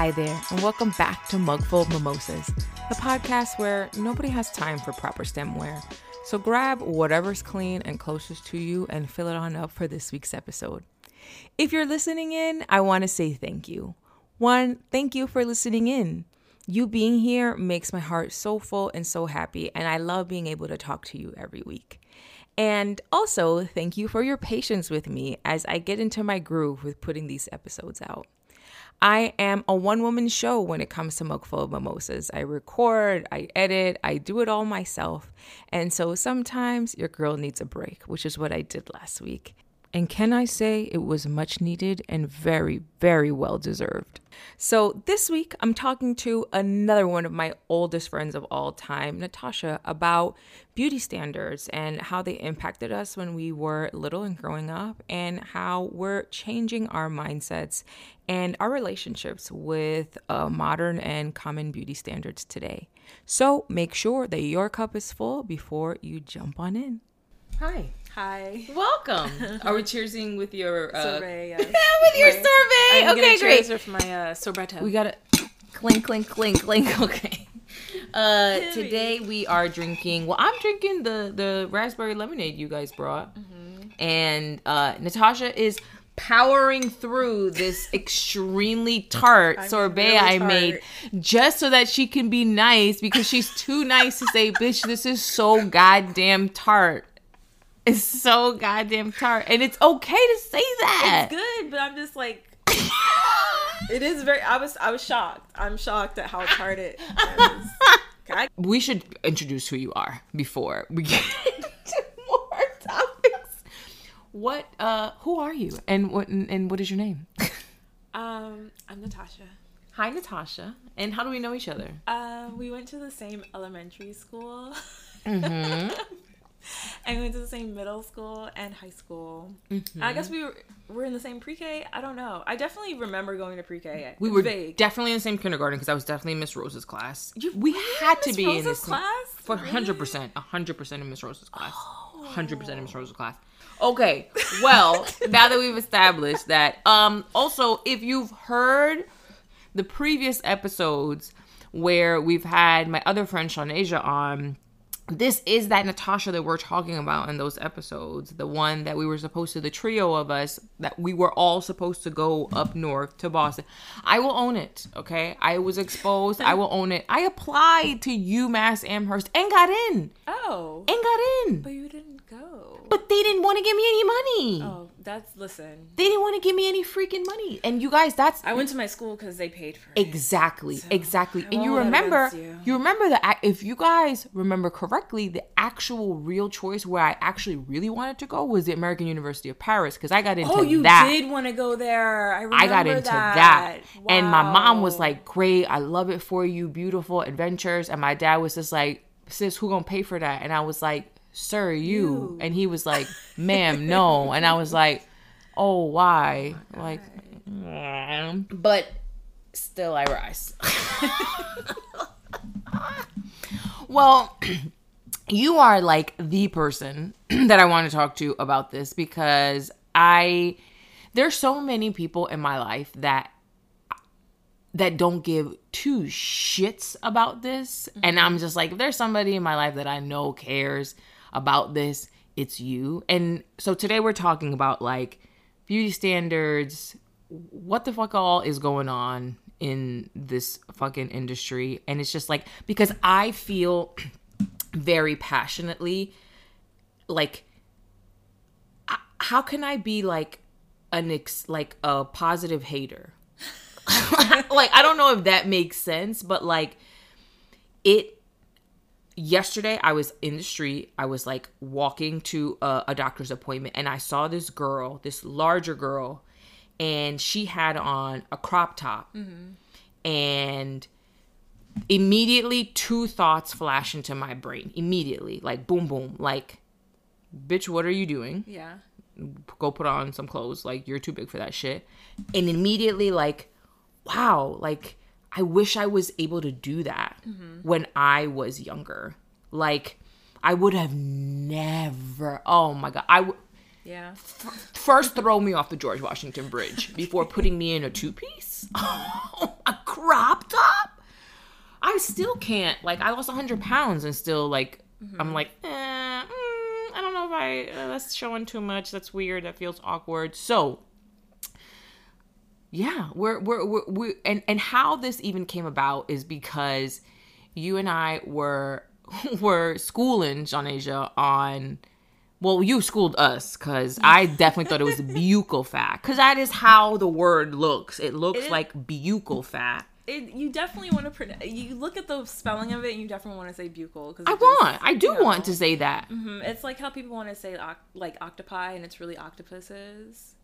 Hi there, and welcome back to Mugful of Mimosas, the podcast where nobody has time for proper stemware. So grab whatever's clean and closest to you and fill it on up for this week's episode. If you're listening in, I want to say thank you. One, thank you for listening in. You being here makes my heart so full and so happy, and I love being able to talk to you every week. And also, thank you for your patience with me as I get into my groove with putting these episodes out. I am a one woman show when it comes to Mugful of Mimosas. I record, I edit, I do it all myself. And so sometimes your girl needs a break, which is what I did last week. And can I say it was much needed and very, very well deserved? So, this week I'm talking to another one of my oldest friends of all time, Natasha, about beauty standards and how they impacted us when we were little and growing up, and how we're changing our mindsets and our relationships with uh, modern and common beauty standards today. So, make sure that your cup is full before you jump on in. Hi. Hi. Welcome. Are we cheersing with your uh, Sorbet, yes. with your Right. sorbet? I'm okay, gonna great. cheers with my uh, sorbetto. We got to clink, clink, clink, clink. Okay. Uh, today we are drinking. Well, I'm drinking the the raspberry lemonade you guys brought, and uh, Natasha is powering through this extremely tart I'm sorbet really I tart. made just so that she can be nice because she's too nice to say, "Bitch, this is so goddamn tart." It's so goddamn tart, and it's okay to say that. it's good, but I'm just like, it is very. I was I was shocked. I'm shocked at how tart it is. I- we should introduce who you are before we get into more topics. What uh who are you and what and what is your name? Um, I'm Natasha. Hi Natasha. And how do we know each other? Uh, we went to the same elementary school. Mm-hmm. and we went to the same middle school and high school. I guess we were, were in the same pre-K. I don't know. I definitely remember going to pre-K. We were vague. definitely in the same kindergarten because I was definitely Miss Rose's class. You we had to be in Rosa's this class? for hundred percent, hundred percent in Miss Rose's class, hundred percent in Miss Rose's class. Okay, well now that we've established that, um, also if you've heard the previous episodes where we've had my other friend Shanasia on. This is that Natasha that we're talking about in those episodes. The one that we were supposed to, the trio of us, that we were all supposed to go up north to Boston. I will own it, okay? I was exposed. I will own it. I applied to UMass Amherst and got in. Oh, And got in. but you didn't go. But they didn't want to give me any money. Oh, that's listen. They didn't want to give me any freaking money. And you guys, that's I went to my school because they paid for it. Exactly, exactly. And you that remember, you. you. remember the ac- if you guys remember correctly, the actual real choice where I actually really wanted to go was the American University of Paris because I got into that. Oh, you that. did want to go there. I remember I got into that. And my mom was like, "Great, I love it for you, beautiful adventures." And my dad was just like, "Sis, who gonna pay for that?" And I was like, "Sir, you." You. And he was like, "Ma'am, no." And I was like, "Oh, why?" like, "Mm." but still, I rise. well, you are like the person that I want to talk to about this because I there's so many people in my life that that don't give two shits about this and I'm just like if there's somebody in my life that I know cares about this it's you. And so today we're talking about like beauty standards what the fuck all is going on in this fucking industry. And it's just like because I feel very passionately like how can i be like an ex like a positive hater? Like i don't know if that makes sense but like it yesterday i was in the street i was like walking to a, a doctor's appointment and i saw this girl this larger girl and she had on a crop top. Mm-hmm. And immediately two thoughts flash into my brain immediately like boom boom like bitch what are you doing? Yeah. go put on some clothes like you're too big for that shit. And immediately like wow like i wish i was able to do that when i was younger like i would have never oh my god i would Yeah. first throw me off the George Washington Bridge before putting me in a two piece. Oh my crop top. I still can't. Like, I lost 100 pounds and still, like, I'm like, eh, mm, I don't know if I, uh, that's showing too much. That's weird. That feels awkward. So, yeah, we're, we're, we're, we and, and how this even came about is because you and I were, were schooling Shanasia on, well, you schooled us because I definitely thought it was buccal fat because that is how the word looks. It looks It like buccal fat. It, you definitely want to pronounce. You look at the spelling of it, and you definitely want to say buccal because I want, I do want to say that. hmm It's like how people want to say like octopi, and it's really octopuses.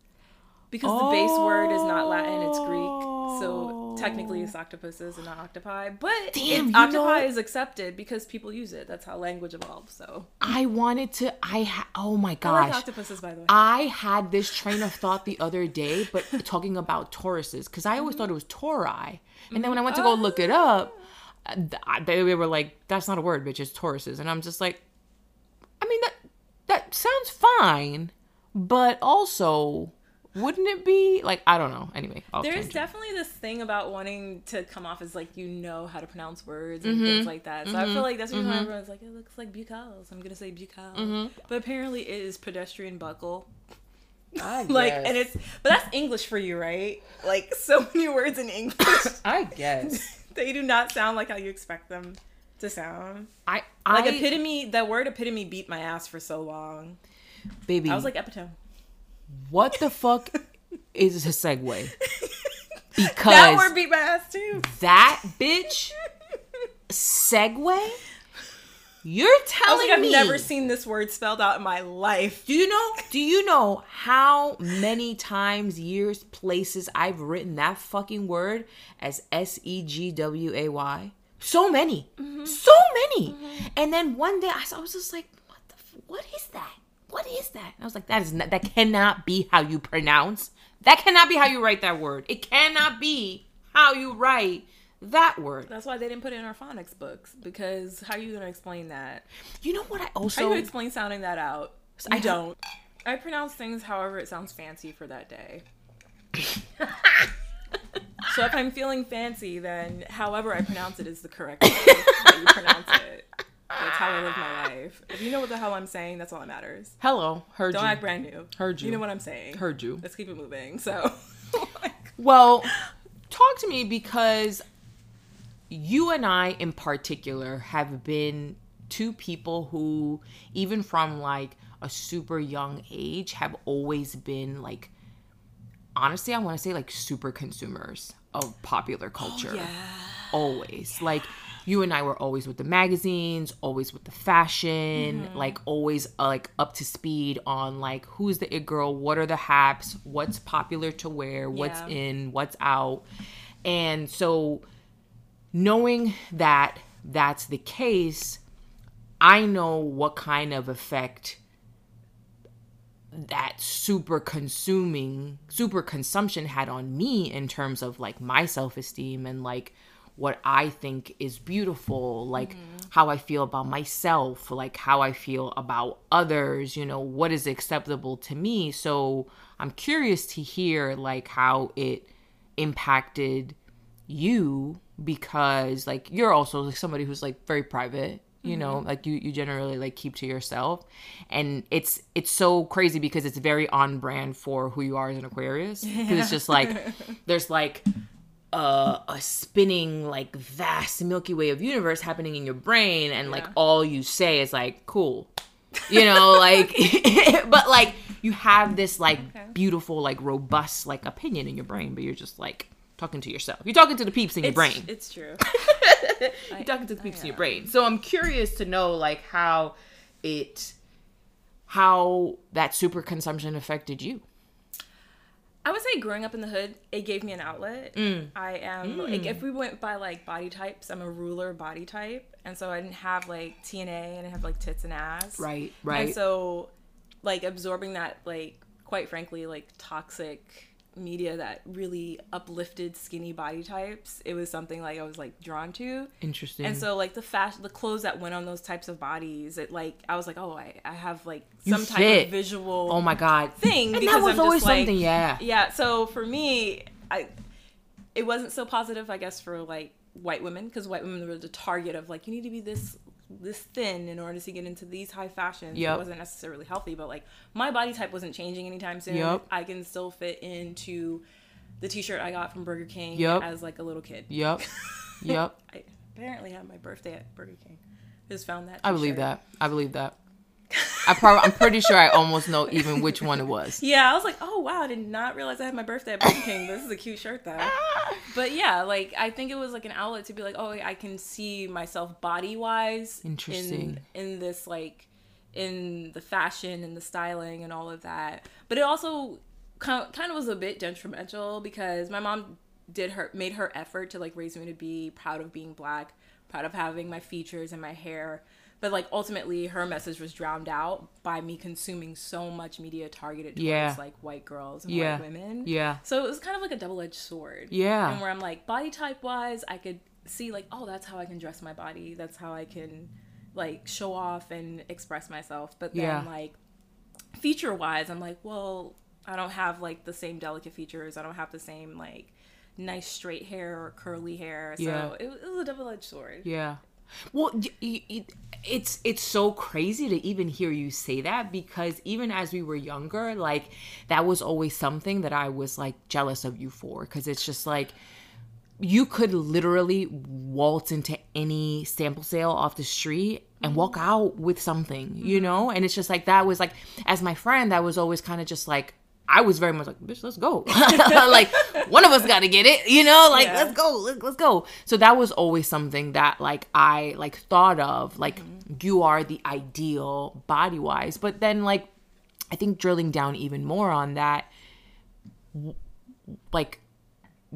Because the base word is not Latin, it's Greek. So oh. technically it's octopuses and not octopi. But Damn, octopi know- is accepted because people use it. That's how language evolves. So I wanted to. I ha- oh my I gosh. like octopuses by the way. I had this train of thought the other day, but talking about Tauruses, because I always thought it was Tauri. And then when I went to go mm-hmm. look it up, th- I- they were like, that's not a word, bitch, it's Tauruses. And I'm just like, I mean, that, that sounds fine, but also, wouldn't it be? Like, I don't know. Anyway, off There's tangent. definitely this thing about wanting to come off as like you know how to pronounce words Mm-hmm. and things like that. So I feel like that's the reason why everyone's like, it looks like buccal. So I'm gonna say buccal. Mm-hmm. But apparently it is pedestrian buckle. I Like guess. and it's but that's English for you, right? Like so many words in English I guess. they do not sound like how you expect them to sound. I, Like epitome, that word epitome beat my ass for so long. baby, I was like epitome. What the fuck is a segue? Because That word beat my ass too. that bitch segue you're telling like, I've me never seen this word spelled out in my life. do you know do you know how many times years places i've written that fucking word as S E G W A Y? so many Mm-hmm. so many and then one day I, I was just like what the f- what is that what is that and i was like that is not, that cannot be how you pronounce that cannot be how you write that word it cannot be how you write that word That's why they didn't put it in our phonics books because how are you gonna explain that? You know what I How also do you explain sounding that out? I I don't. I pronounce things however it sounds fancy for that day. so if I'm feeling fancy, then however I pronounce it is the correct way that you pronounce it. That's how I live my life. If you know what the hell I'm saying, that's all that matters. Hello, heard you. Don't you. act brand new. Heard you. You know what I'm saying. Heard you. Let's keep it moving. So, Well, talk to me because you and I in particular have been two people who even from like a super young age have always been like honestly I want to say like super consumers of popular oh, culture. yeah. always like you and i were always with the magazines always with the fashion Mm-hmm. like always uh, like up to speed on like who's the it girl what are the haps what's popular to wear what's Yeah. in what's out and so knowing that that's the case i know what kind of effect that super consuming super consumption had on me in terms of like my self-esteem and like what i think is beautiful like mm-hmm. how i feel about myself like how i feel about others you know what is acceptable to me. So i'm curious to hear like how it impacted you because like you're also like somebody who's like very private you know mm-hmm. like you you generally like keep to yourself. And it's it's so crazy because it's very on brand for who you are as an aquarius because it's just like there's like a, a spinning like vast milky way of universe happening in your brain and like Yeah. all you say is like cool you know like but like you have this like Okay. beautiful like robust like opinion in your brain but you're just like talking to yourself you're talking to the peeps in your It's, brain It's true. you're talking to the peeps in your brain so i'm curious to know like how it how that super consumption affected you I would say growing up in the hood, it gave me an outlet. Mm. I am like if we went by like body types, I'm a ruler body type, and so I didn't have like TNA and I have like tits and ass. right right. And so, like absorbing that, like quite frankly, like toxic media that really uplifted skinny body types, it was something like I was like drawn to. interesting And so like the fashion, the clothes that went on those types of bodies, it like I was like, oh, I, I have like You some type of visual oh my god thing and because that was I'm always just like, something yeah yeah. So for me, I it wasn't so positive, I guess, for like white women because white women were the target of like you need to be this this thin in order to get into these high fashions. Yep. It wasn't necessarily healthy, but like my body type wasn't changing anytime soon. Yep. I can still fit into the t-shirt I got from Burger King Yep. as like a little kid. Yep. Yep. I apparently had my birthday at Burger King. Just found that. I believe that. I believe that. I probably I'm pretty sure I almost know even which one it was. Yeah, I was like, oh wow, I did not realize I had my birthday at Burger King. This is a cute shirt though. But yeah, like I think it was like an outlet to be like, oh, I can see myself body wise. Interesting. In, in this like, in the fashion and the styling and all of that. But it also kind of, kind of was a bit detrimental because my mom did her made her effort to like raise me to be proud of being black, proud of having my features and my hair. But like ultimately, her message was drowned out by me consuming so much media targeted towards Yeah. like white girls and Yeah. white women. Yeah. So it was kind of like a double edged sword. Yeah. And where I'm like, body type wise, I could see like, oh, that's how I can dress my body. That's how I can like show off and express myself. But then Yeah. like feature wise, I'm like, well, I don't have like the same delicate features. I don't have the same like nice straight hair or curly hair. So Yeah. it, was- it was a double edged sword. Yeah. Well, it's it's so crazy to even hear you say that because even as we were younger, like that was always something that I was like jealous of you for because it's just like you could literally waltz into any sample sale off the street and walk mm-hmm. out with something, you mm-hmm. know? And it's just like that was like as my friend that was always kind of just like I was very much like, bitch, let's go. like one of us got to get it, you know? Like Yeah. let's go, let's, let's go. So that was always something that like I like thought of like mm-hmm. you are the ideal body wise. But then like I think drilling down even more on that w- like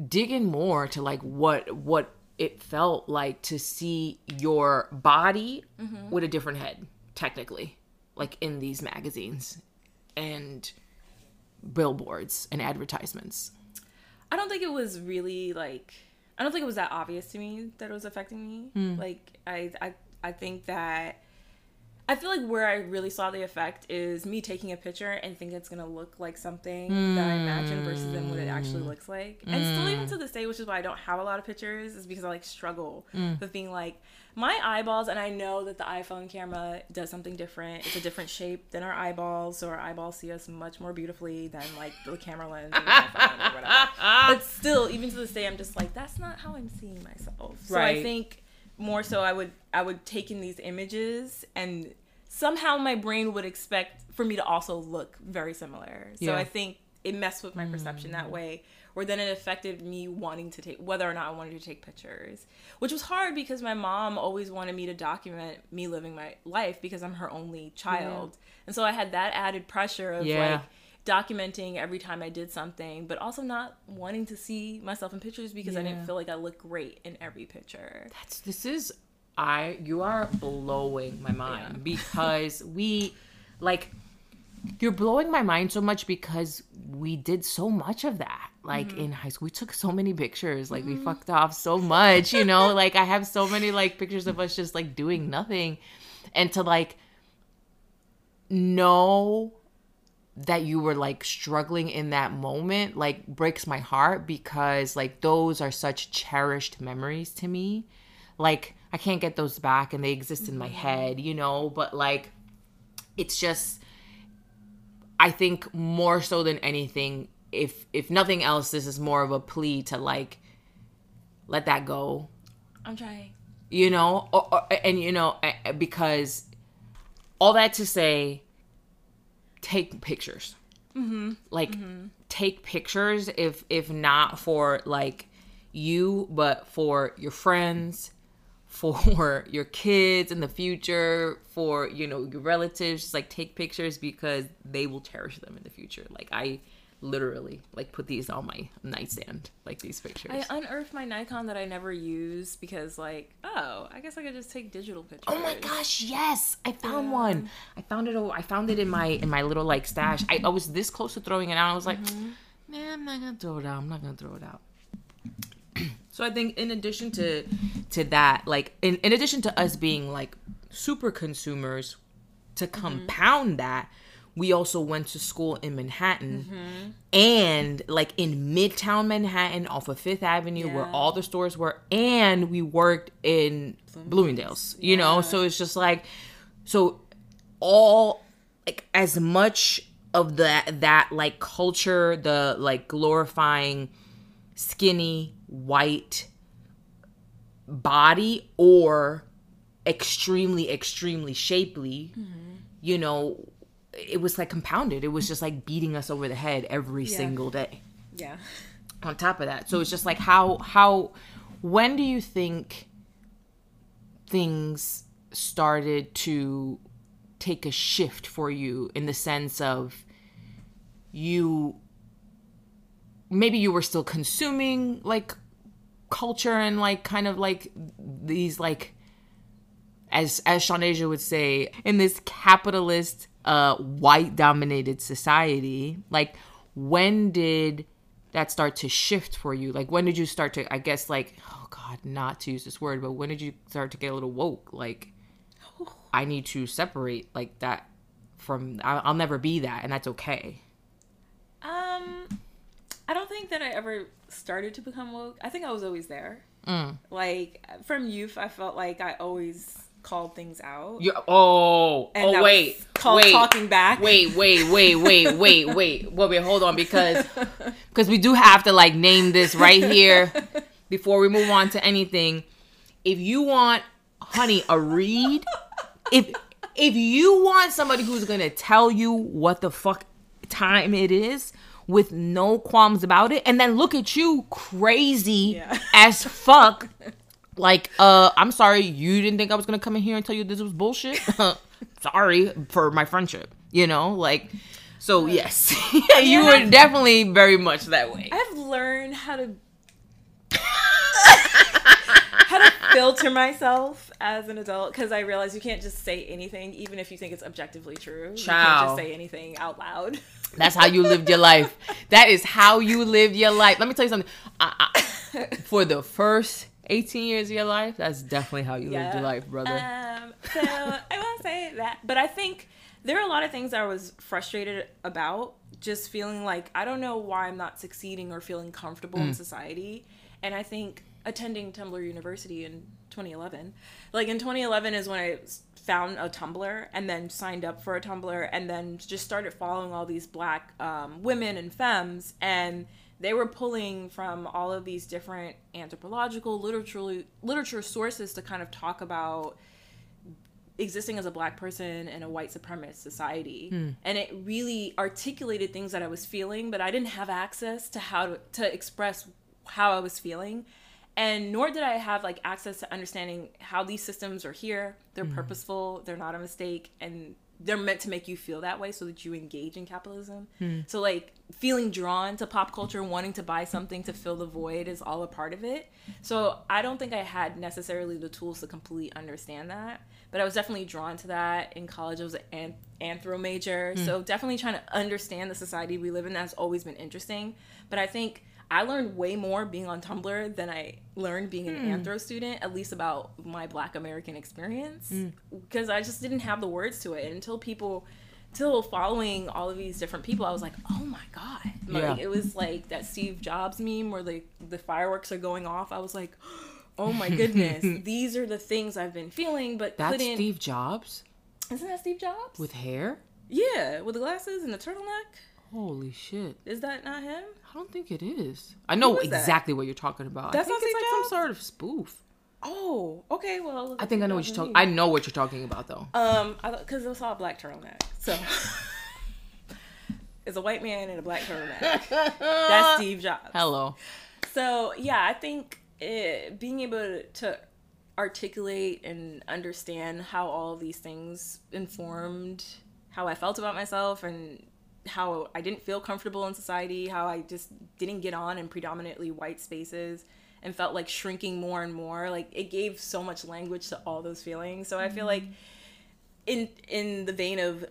digging more to like what what it felt like to see your body mm-hmm. with a different head technically like in these magazines and billboards and advertisements I don't think it was really like I don't think it was that obvious to me that it was affecting me. Hmm. Like I I I think that I feel like where I really saw the effect is me taking a picture and think it's gonna look like something that I imagine versus then what it actually hmm. looks like. And still hmm. even to this day, which is why I don't have a lot of pictures, is because I like struggle hmm. with being like my eyeballs and I know that the iPhone camera does something different. It's a different shape than our eyeballs, so our eyeballs see us much more beautifully than like the camera lens the iPhone or whatever. But still, even to this day I'm just like, that's not how I'm seeing myself. So I think more so I would I would take in these images and somehow my brain would expect for me to also look very similar. So Yeah. I think it messed with my perception that mm. way. Where then it affected me wanting to take whether or not I wanted to take pictures, which was hard because my mom always wanted me to document me living my life because I'm her only child, and so I had that added pressure of Yeah. like documenting every time I did something, but also not wanting to see myself in pictures because I didn't feel like I looked great in every picture. That's this is I you are blowing my mind because we like you're blowing my mind so much because we did so much of that like mm-hmm. in high school. We took so many pictures like we mm-hmm. fucked off so much you know? Like i have so many like pictures of us just like doing nothing. And to like know that you were like struggling in that moment like breaks my heart because like those are such cherished memories to me. Like i can't get those back and they exist in my mm-hmm. head you know? But like it's just i think more so than anything if if nothing else this is more of a plea to like let that go. I'm trying. you know? Or, or, and you know because all that to say take pictures. Mm-hmm. Like mm-hmm. take pictures if if not for like you but for your friends for your kids in the future for you know your relatives just like take pictures because they will cherish them in the future like i literally like put these on my nightstand like these pictures I unearthed my Nikon that I never used because, like, oh, I guess I could just take digital pictures. Oh my gosh, yes! I found one. I found it. I found it in my in my little like stash. I, I was this close to throwing it out. I was like, mm-hmm. man, I'm not gonna throw it out. I'm not gonna throw it out. So I think in addition to to that, like in, in addition to us being like super consumers, to mm-hmm. compound that, we also went to school in Manhattan. Mm-hmm. And like in Midtown Manhattan off of Fifth Avenue where all the stores were, and we worked in Bloomingdale's, you know? So it's just like, so all like as much of that that like culture the like glorifying skinny white body or extremely extremely shapely mm-hmm. you know it was like compounded it was just like beating us over the head every Yeah. single day Yeah. on top of that so it's just like how how when do you think things started to take a shift for you in the sense of you maybe you were still consuming like culture and like kind of like these like as as Shanasia would say in this capitalist uh white dominated society like when did that start to shift for you? Like when did you start to i guess like oh god not to use this word but when did you start to get a little woke? Like i need to separate like that from i'll, I'll never be that and that's okay I don't think that I ever started to become woke. I think I was always there. Mm. Like from youth, I felt like I always called things out. You, oh, and oh, wait, called wait, talking back. Wait, wait, wait, wait, wait, wait. Well, wait, hold on, because because we do have to like name this right here before we move on to anything. If you want, honey, a read. If if you want somebody who's gonna tell you what the fuck time it is, with no qualms about it and then look at you crazy Yeah. as fuck. Like uh i'm sorry you didn't think i was gonna come in here and tell you this was bullshit? Sorry for my friendship you know? Like so yes. You were definitely very much that way. I've learned how to how to filter myself as an adult because I realize you can't just say anything, even if you think it's objectively true. You can't just say anything out loud. That's how you lived your life. That is how you lived your life. Let me tell you something. I, I, for the first 18 years of your life, that's definitely how you lived your life, brother. Um, so I won't say that, but I think there are a lot of things I was frustrated about. Just feeling like I don't know why I'm not succeeding or feeling comfortable Mm. in society, and I think attending Tumblr University in 2011, like in 2011 is when I found a Tumblr and then signed up for a Tumblr and then just started following all these black um, women and femmes and they were pulling from all of these different anthropological literature literature sources to kind of talk about existing as a black person in a white supremacist society. And it really articulated things that i was feeling but i didn't have access to how to, to express how i was feeling and nor did i have like access to understanding how these systems are here. They're mm-hmm. purposeful. They're not a mistake. And they're meant to make you feel that way so that you engage in capitalism. Hmm. So like feeling drawn to pop culture wanting to buy something to fill the void is all a part of it. So i don't think i had necessarily the tools to completely understand that. But i was definitely drawn to that in college. I was an anthro major. Hmm. So definitely trying to understand the society we live in that's always been interesting. But i think I learned way more being on Tumblr than I learned being an hmm. anthro student, at least about my Black American experience, hmm. because I just didn't have the words to it until people, till following all of these different people, I was like, oh my god, like Yeah. it was like that Steve Jobs meme where like the fireworks are going off. I was like, oh my goodness, these are the things I've been feeling, but That's couldn't. Steve Jobs Isn't that Steve Jobs? with hair? yeah, with the glasses and the turtleneck. Holy shit. Is that not him? I don't think it is. I know is that? exactly what you're talking about. That's I think not it's like some sort of spoof. Oh, okay. Well, I think I know what you're talking. I know what you're talking about though. Um, because it saw a black turtleneck, so it's a white man in a black turtleneck. That's Steve Jobs. Hello. So yeah, I think it, being able to articulate and understand how all these things informed how I felt about myself and how I didn't feel comfortable in society, how I just didn't get on in predominantly white spaces and felt like shrinking more and more. Like it gave so much language to all those feelings. So I feel like mm-hmm. in in the vein of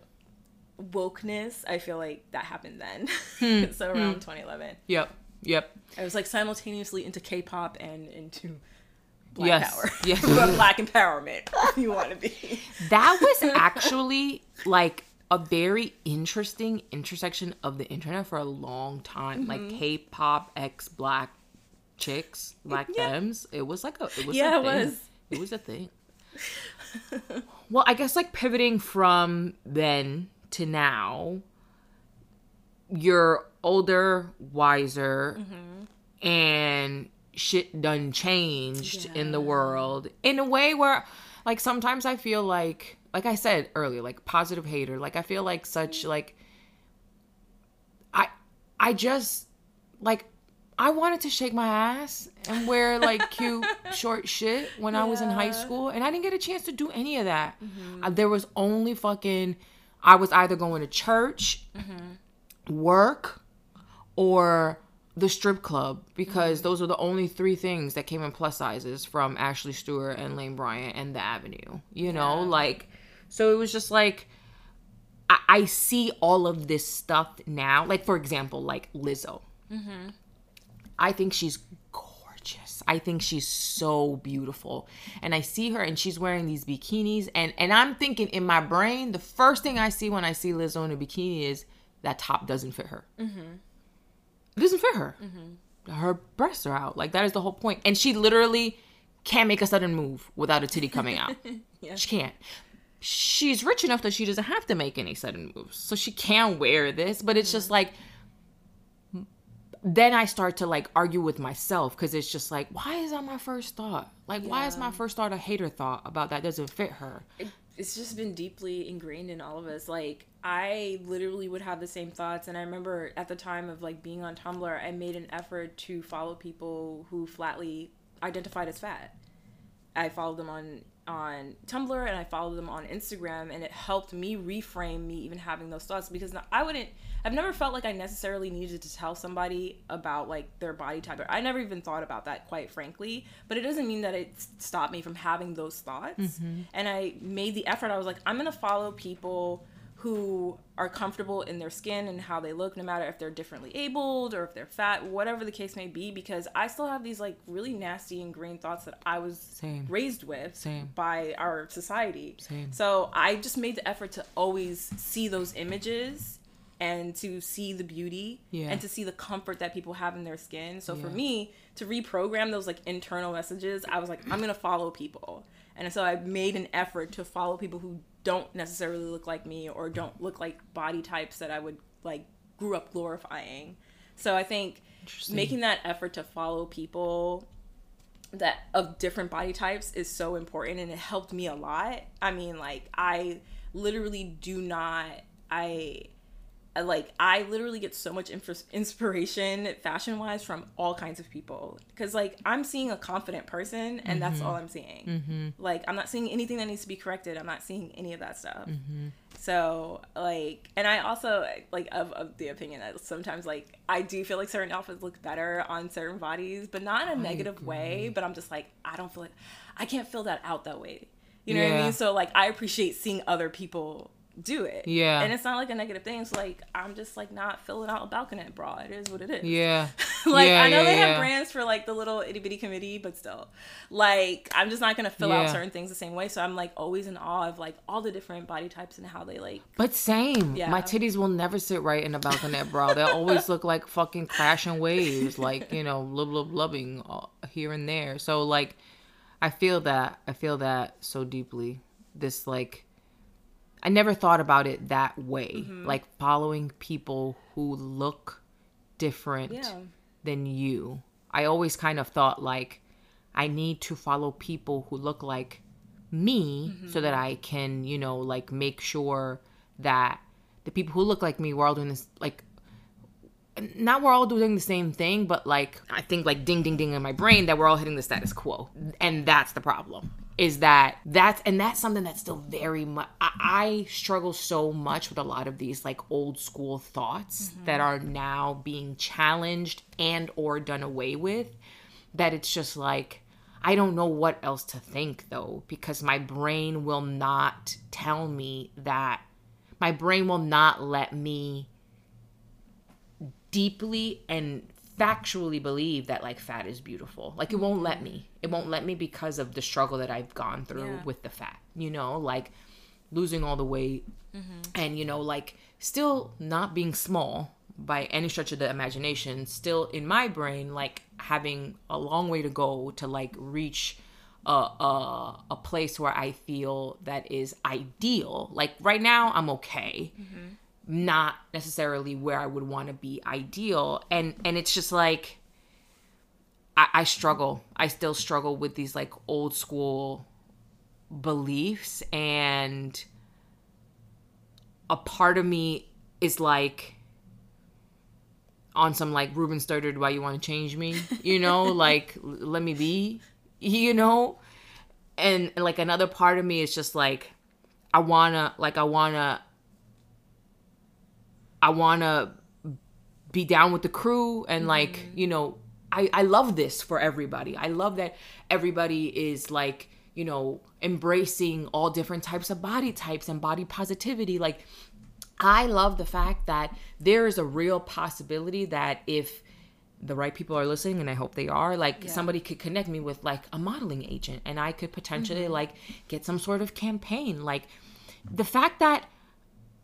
wokeness, I feel like that happened then. Hmm. so hmm. around 2011. Yep. Yep. I was like simultaneously into K-pop and into black Yes, power. yes. Black empowerment, if you want to be. That was actually like a very interesting intersection of the internet for a long time. Like Mm-hmm. K-pop ex black chicks, black Yeah. femmes. It was like a it was Yeah, a it thing. was. It was a thing. well, I guess like pivoting from then to now, you're older, wiser, Mm-hmm. and shit done changed in the world in a way where like sometimes I feel like like I said earlier, like positive hater, like I feel like such like I I just like I wanted to shake my ass and wear like cute short shit when I was in high school and I didn't get a chance to do any of that. Uh, there was only fucking I was either going to church, work, or the strip club because mm-hmm. those are the only three things that came in plus sizes from Ashley Stewart and Lane Bryant and the Avenue. You know, like so it was just like I, I see all of this stuff now. Like for example, like Lizzo. Mm-hmm. I think she's gorgeous. I think she's so beautiful. And I see her and she's wearing these bikinis and and I'm thinking in my brain the first thing I see when I see Lizzo in a bikini is that top doesn't fit her. Mm-hmm. It doesn't fit her. Mm-hmm. Her breasts are out. Like that is the whole point. And she literally can't make a sudden move without a titty coming out. Yeah. She can't. She's rich enough that she doesn't have to make any sudden moves. So she can wear this, but it's just mm-hmm. like then I start to like argue with myself because it's just like, why is that my first thought? Like, why is my first thought a hater thought about that doesn't fit her? It, it's just been deeply ingrained in all of us. Like I literally would have the same thoughts, and I remember at the time of like being on Tumblr, I made an effort to follow people who flatly identified as fat. I followed them on on Tumblr and I followed them on Instagram, and it helped me reframe me even having those thoughts because I wouldn't. I've never felt like I necessarily needed to tell somebody about like their body type. I never even thought about that, quite frankly. But it doesn't mean that it stopped me from having those thoughts. Mm-hmm. And I made the effort. I was like, I'm gonna follow people who are comfortable in their skin and how they look, no matter if they're differently abled or if they're fat, whatever the case may be, because I still have these like really nasty ingrained thoughts that I was Same. raised with Same. by our society. Same. So I just made the effort to always see those images and to see the beauty Yeah. and to see the comfort that people have in their skin. So for me to reprogram those like internal messages, I was like, I'm gonna follow people. And so I made an effort to follow people who don't necessarily look like me or don't look like body types that I would like grew up glorifying. So I think making that effort to follow people that of different body types is so important and it helped me a lot. I mean, like I literally do not I Uh, like I literally get so much inf- inspiration fashion wise from all kinds of people because like I'm seeing a confident person and that's mm-hmm. all I'm seeing. Mm-hmm. Like I'm not seeing anything that needs to be corrected. I'm not seeing any of that stuff. Mm-hmm. So like, and I also like of, of the opinion that sometimes like I do feel like certain outfits look better on certain bodies, but not in a negative way. But I'm just like I don't feel like I can't fill that out that way. You know what I mean? So like I appreciate seeing other people do it. Yeah. And it's not like a negative thing. It's like I'm just like not filling out a balcony bra. It is what it is. Yeah. like Yeah, I know yeah, they yeah. have brands for like the little itty bitty committee, but still, like I'm just not gonna fill out certain things the same way. So I'm like always in awe of like all the different body types and how they like. But same. Yeah. My titties will never sit right in a balconette bra. They'll always look like fucking crashing waves, like, you know, blub blub blubbing uh, here and there. So like I feel that. I feel that so deeply. This like I never thought about it that way. Mm-hmm. Like following people who look different Yeah. than you. I always kind of thought like I need to follow people who look like me so that I can, you know, like make sure that the people who look like me we're all doing this like not we're all doing the same thing, but like I think like ding ding ding in my brain that we're all hitting the status quo. And that's the problem. Is that that's and that's something that's still very much I, I struggle so much with a lot of these like old school thoughts mm-hmm. that are now being challenged and or done away with that it's just like I don't know what else to think though because my brain will not tell me that my brain will not let me deeply and factually believe that like fat is beautiful. Like it won't let me. It won't let me because of the struggle that I've gone through Yeah. with the fat. You know, like losing all the weight mm-hmm. and you know like still not being small by any stretch of the imagination still in my brain like having a long way to go to like reach a, a, a place where i feel that is ideal like right now i'm okay mm-hmm. not necessarily where i would want to be ideal and and it's just like I, I struggle i still struggle with these like old school beliefs and a part of me is like on some like Ruben Studdard, why you want to change me? You know, like let me be, you know? And like another part of me is just like, I wanna, like, I wanna, I wanna be down with the crew and like, mm-hmm. you know, I, I love this for everybody. I love that everybody is like, you know, embracing all different types of body types and body positivity. Like, I love the fact that there is a real possibility that if the right people are listening, and I hope they are, like somebody could connect me with like a modeling agent and I could potentially mm-hmm. like get some sort of campaign. Like, the fact that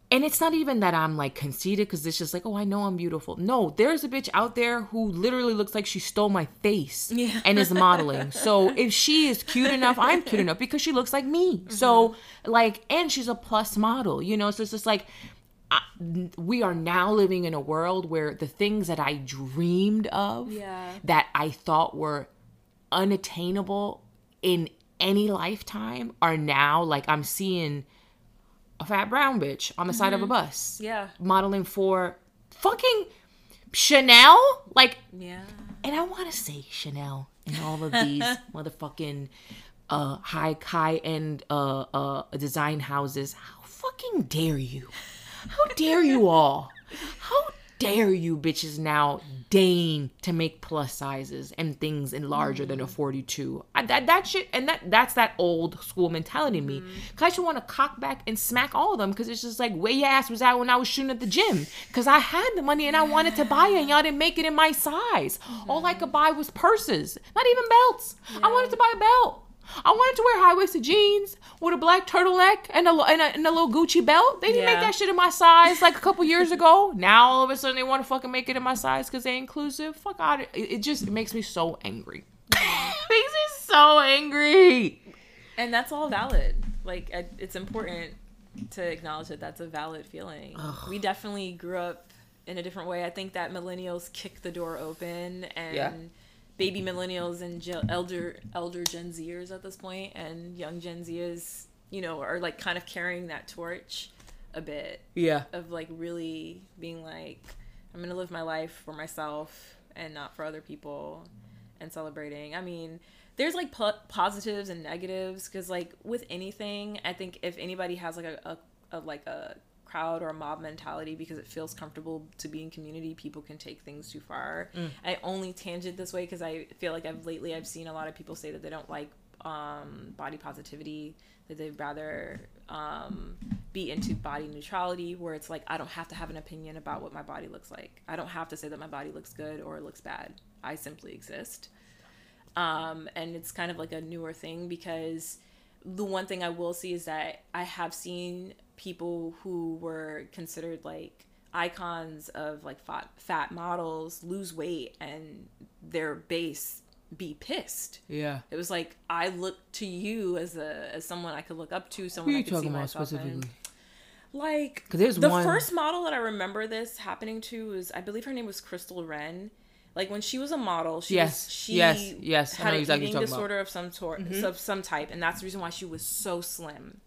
and it's not even that I'm like conceited because it's just like, oh, I know I'm beautiful. No, there's a bitch out there who literally looks like she stole my face Yeah. and is modeling. so if she is cute enough, I'm cute enough because she looks like me. So mm-hmm. like, and she's a plus model, you know. So it's just like, I, we are now living in a world where the things that I dreamed of, Yeah. that I thought were unattainable in any lifetime, are now like I'm seeing a fat brown bitch on the side of a bus Yeah. modeling for fucking Chanel. Like, Yeah. and I want to say Chanel and all of these motherfucking uh high high end uh uh design houses. How fucking dare you? How dare you all? How dare you bitches now deign to make plus sizes and things in larger than a mm. 42 I, that that shit and that that's that old school mentality in me. Mm-hmm. Cause i just want to cock back and smack all of them because it's just like where your ass was at when i was shooting at the gym. Because i had the money and i wanted to buy it and y'all didn't make it in my size. All i could buy was purses not even belts. I wanted to buy a belt I wanted to wear high waisted jeans with a black turtleneck and a, and a and a little Gucci belt. They didn't make that shit in my size like a couple years ago. Now all of a sudden they want to fucking make it in my size because they inclusive. Fuck out! It, it just it makes me so angry. makes me so angry. And that's all valid. Like, it's important to acknowledge that that's a valid feeling. We definitely grew up in a different way. I think that millennials kicked the door open and Yeah. Baby millennials and elder elder Gen Zers at this point and young Gen Zers, you know, are like kind of carrying that torch a bit Yeah. of like really being like I'm going to live my life for myself and not for other people and celebrating. I mean, there's like po- positives and negatives cuz like with anything, I think if anybody has like a, a, a like a crowd or a mob mentality because it feels comfortable to be in community, people can take things too far. I only tangent this way cuz I feel like I've lately I've seen a lot of people say that they don't like um, body positivity, that they'd rather um, be into body neutrality, where it's like, I don't have to have an opinion about what my body looks like. I don't have to say that my body looks good or it looks bad. I simply exist. Um, and it's kind of like a newer thing because the one thing I will see is that I have seen people who were considered like icons of like fat, fat models lose weight and their base be pissed. Yeah. It was like I look to you as a as someone I could look up to, Who someone are I you could see talking about myself in. specifically? Like 'Cause there's the one- first model that I remember this happening to was I believe her name was Crystal Renn. Like when she was a model, she Yes, was, she yes, yes, had an exactly eating disorder of some sort, mm-hmm. of some type, and that's the reason why she was so slim.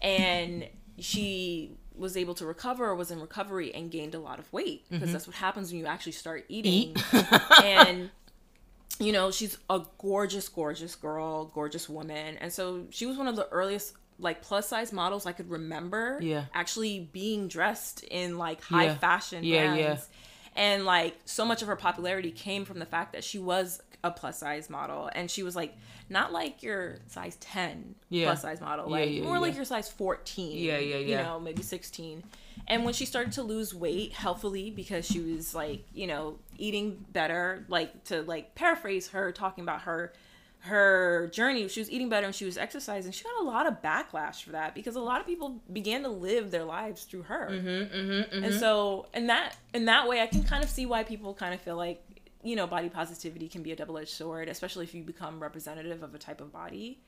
And she was able to recover or was in recovery and gained a lot of weight because mm-hmm. that's what happens when you actually start eating. and you know, she's a gorgeous, gorgeous girl, gorgeous woman. And so she was one of the earliest like plus size models I could remember Yeah. actually being dressed in like high Yeah. fashion Yeah, brands. yeah. And like so much of her popularity came from the fact that she was a plus size model and she was like not like your size 10 Yeah. plus size model like yeah, more like your size 14 Yeah, yeah, yeah. you know maybe 16 and when she started to lose weight healthfully because she was like you know eating better like to like paraphrase her talking about her her journey. She was eating better and she was exercising. She got a lot of backlash for that because a lot of people began to live their lives through her. Mm-hmm, mm-hmm, And so, in that in that way, I can kind of see why people kind of feel like you know body positivity can be a double edged sword, especially if you become representative of a type of body,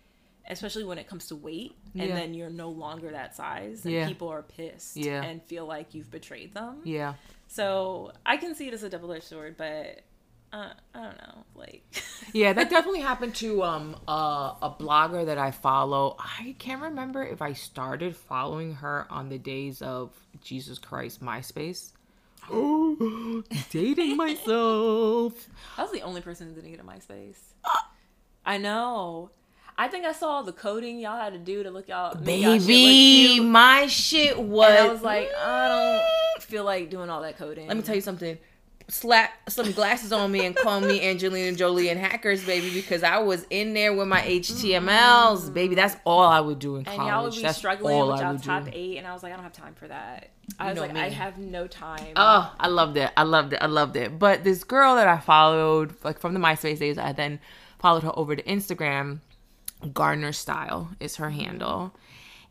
especially when it comes to weight, and Yeah. then you're no longer that size, and Yeah. people are pissed Yeah. and feel like you've betrayed them. yeah. So I can see it as a double edged sword, but uh, I don't know, like. Yeah, that definitely happened to um uh, a blogger that I follow. I can't remember if I started following her on the days of Jesus Christ MySpace. Oh, dating myself. I was the only person who didn't get a MySpace. I know. I think I saw all the coding y'all had to do to look y'all make y'all shit look Baby, my shit was. And I was like, I don't feel like doing all that coding. Let me tell you something. Slap some glasses on me and call me Angelina Jolie and hackers, baby, because I was in there with my HTMLs, mm-hmm. baby. That's all I would do in And college. y'all would be That's struggling with y'all top do. eight, and I was like, I don't have time for that. I was know like, me. I have no time. Oh, I loved it. I loved it. I loved it. But this girl that I followed, like from the MySpace days, I then followed her over to Instagram. Gardner Style is her mm-hmm. handle.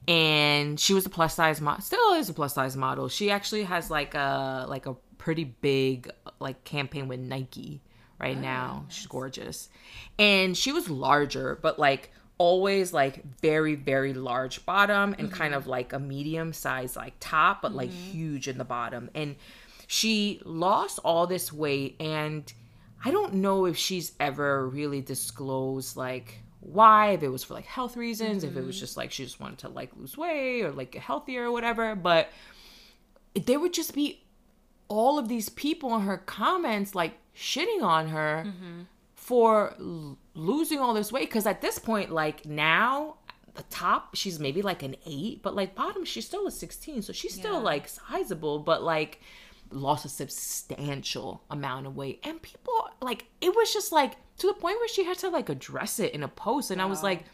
And she was a plus size model, still is a plus size model. She actually has like a like a pretty big like campaign with Nike right now. She's gorgeous. And she was larger, but like always like very very large bottom and mm-hmm. kind of like a medium size like top but like mm-hmm. huge in the bottom. And she lost all this weight and i don't know if she's ever really disclosed like why if it was for like health reasons if it was mm-hmm. just like she just wanted to like lose weight or like get healthier or whatever but there would just be all of these people in her comments like shitting on her mm-hmm. for l- losing all this weight. Because at this point like now the top she's maybe like an 8 but like bottom she's still a 16 so she's still Yeah. like sizable but like lost a substantial amount of weight. And people like it was just like to the point where she had to like address it in a post. And I was like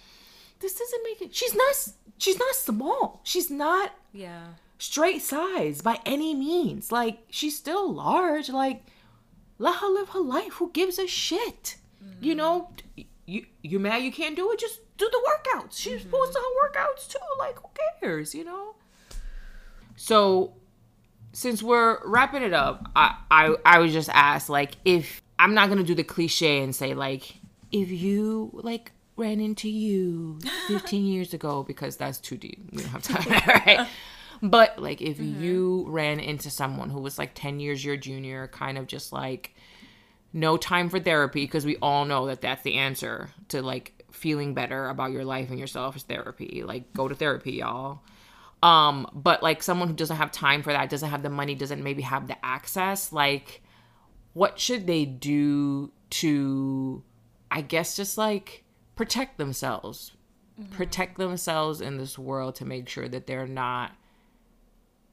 this doesn't make it she's not she's not small. She's not yeah. Straight size by any means. Like she's still large. Like let her live her life. Who gives a shit? You know, you you mad you can't do it? Just do the workouts. She's supposed mm-hmm. to have workouts too. Like who cares? You know. So, since we're wrapping it up, I I I would just ask like if I'm not gonna do the cliche and say like if you like ran into you 15 years ago because that's too deep. We don't have time, right? But like if you ran into someone who was like 10 years your junior, kind of just like no time for therapy because we all know that that's the answer to like feeling better about your life and yourself is therapy. Like go to therapy, y'all. Um, but like someone who doesn't have time for that, doesn't have the money, doesn't maybe have the access, like what should they do to I guess just like protect themselves. Protect themselves in this world to make sure that they're not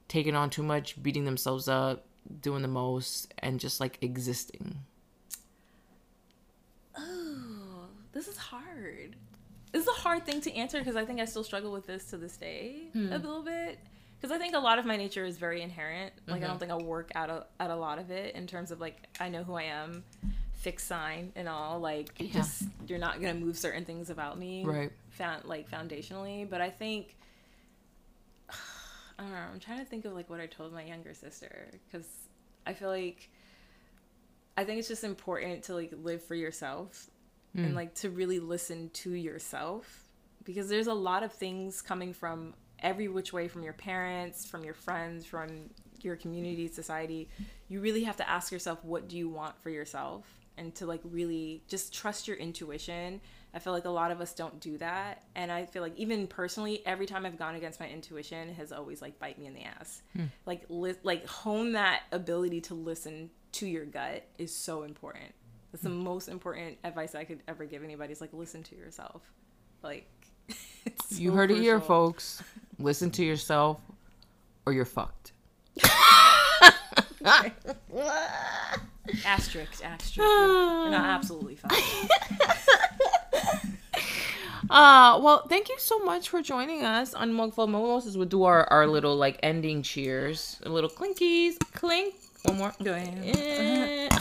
taking on too much, beating themselves up, doing the most, and just like existing. Oh, this is hard. This is a hard thing to answer because I think I still struggle with this to this day Hmm. a little bit. Because I think a lot of my nature is very inherent. Like Mm-hmm. I don't think I'll work out a, at a lot of it in terms of like I know who I am, fixed sign and all. Like Yeah. just you're not gonna move certain things about me, Right. Found like foundationally, but I think I don't know. I'm trying to think of like what I told my younger sister because I feel like I think it's just important to like live for yourself and mm. like to really listen to yourself because there's a lot of things coming from every which way from your parents, from your friends, from your community, society. You really have to ask yourself what do you want for yourself and to like really just trust your intuition. I feel like a lot of us don't do that and I feel like even personally every time I've gone against my intuition has always like bite me in the ass. Hmm. Like li- like hone that ability to listen to your gut is so important. That's the hmm. most important advice I could ever give anybody. Is like listen to yourself. Like it's You so heard it here, folks. Listen to yourself or you're fucked. Asterisk, asterisk. You're not absolutely fine. Uh, well, thank you so much for joining us on Mugful Mimosas. We'll do our, our little like ending cheers. A little clinkies. Clink. One more. Go ahead.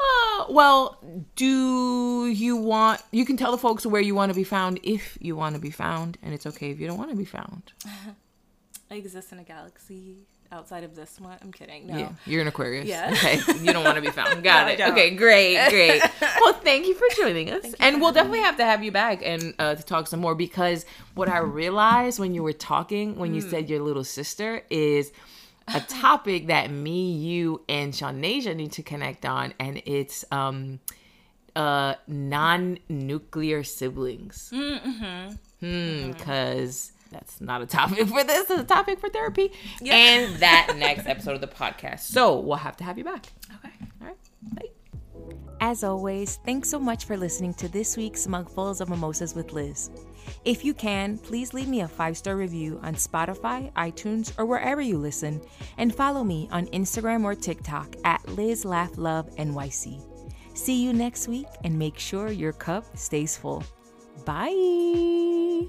Uh, well, do you want? You can tell the folks where you want to be found if you want to be found, and it's okay if you don't want to be found. I exist in a galaxy outside of this one. I'm kidding. No. Yeah, you're an Aquarius. Yeah. Okay, you don't want to be found. Got No, it. Okay, great, great. well, thank you for joining us, and we'll definitely have to have you back and uh, to talk some more because what I realized when you were talking, when you said your little sister, is a topic that me, you, and Shanasia need to connect on, and it's um, uh, non-nuclear siblings. Mm-hmm. Hmm, because that's not a topic for this. It's a topic for therapy. And that next episode of the podcast. So we'll have to have you back. Okay. All right. Bye. As always, thanks so much for listening to this week's Mugfuls of Mimosas with Liz. If you can, please leave me a five star review on Spotify, iTunes, or wherever you listen, and follow me on Instagram or TikTok at Liz Laugh Love NYC. See you next week and make sure your cup stays full. Bye.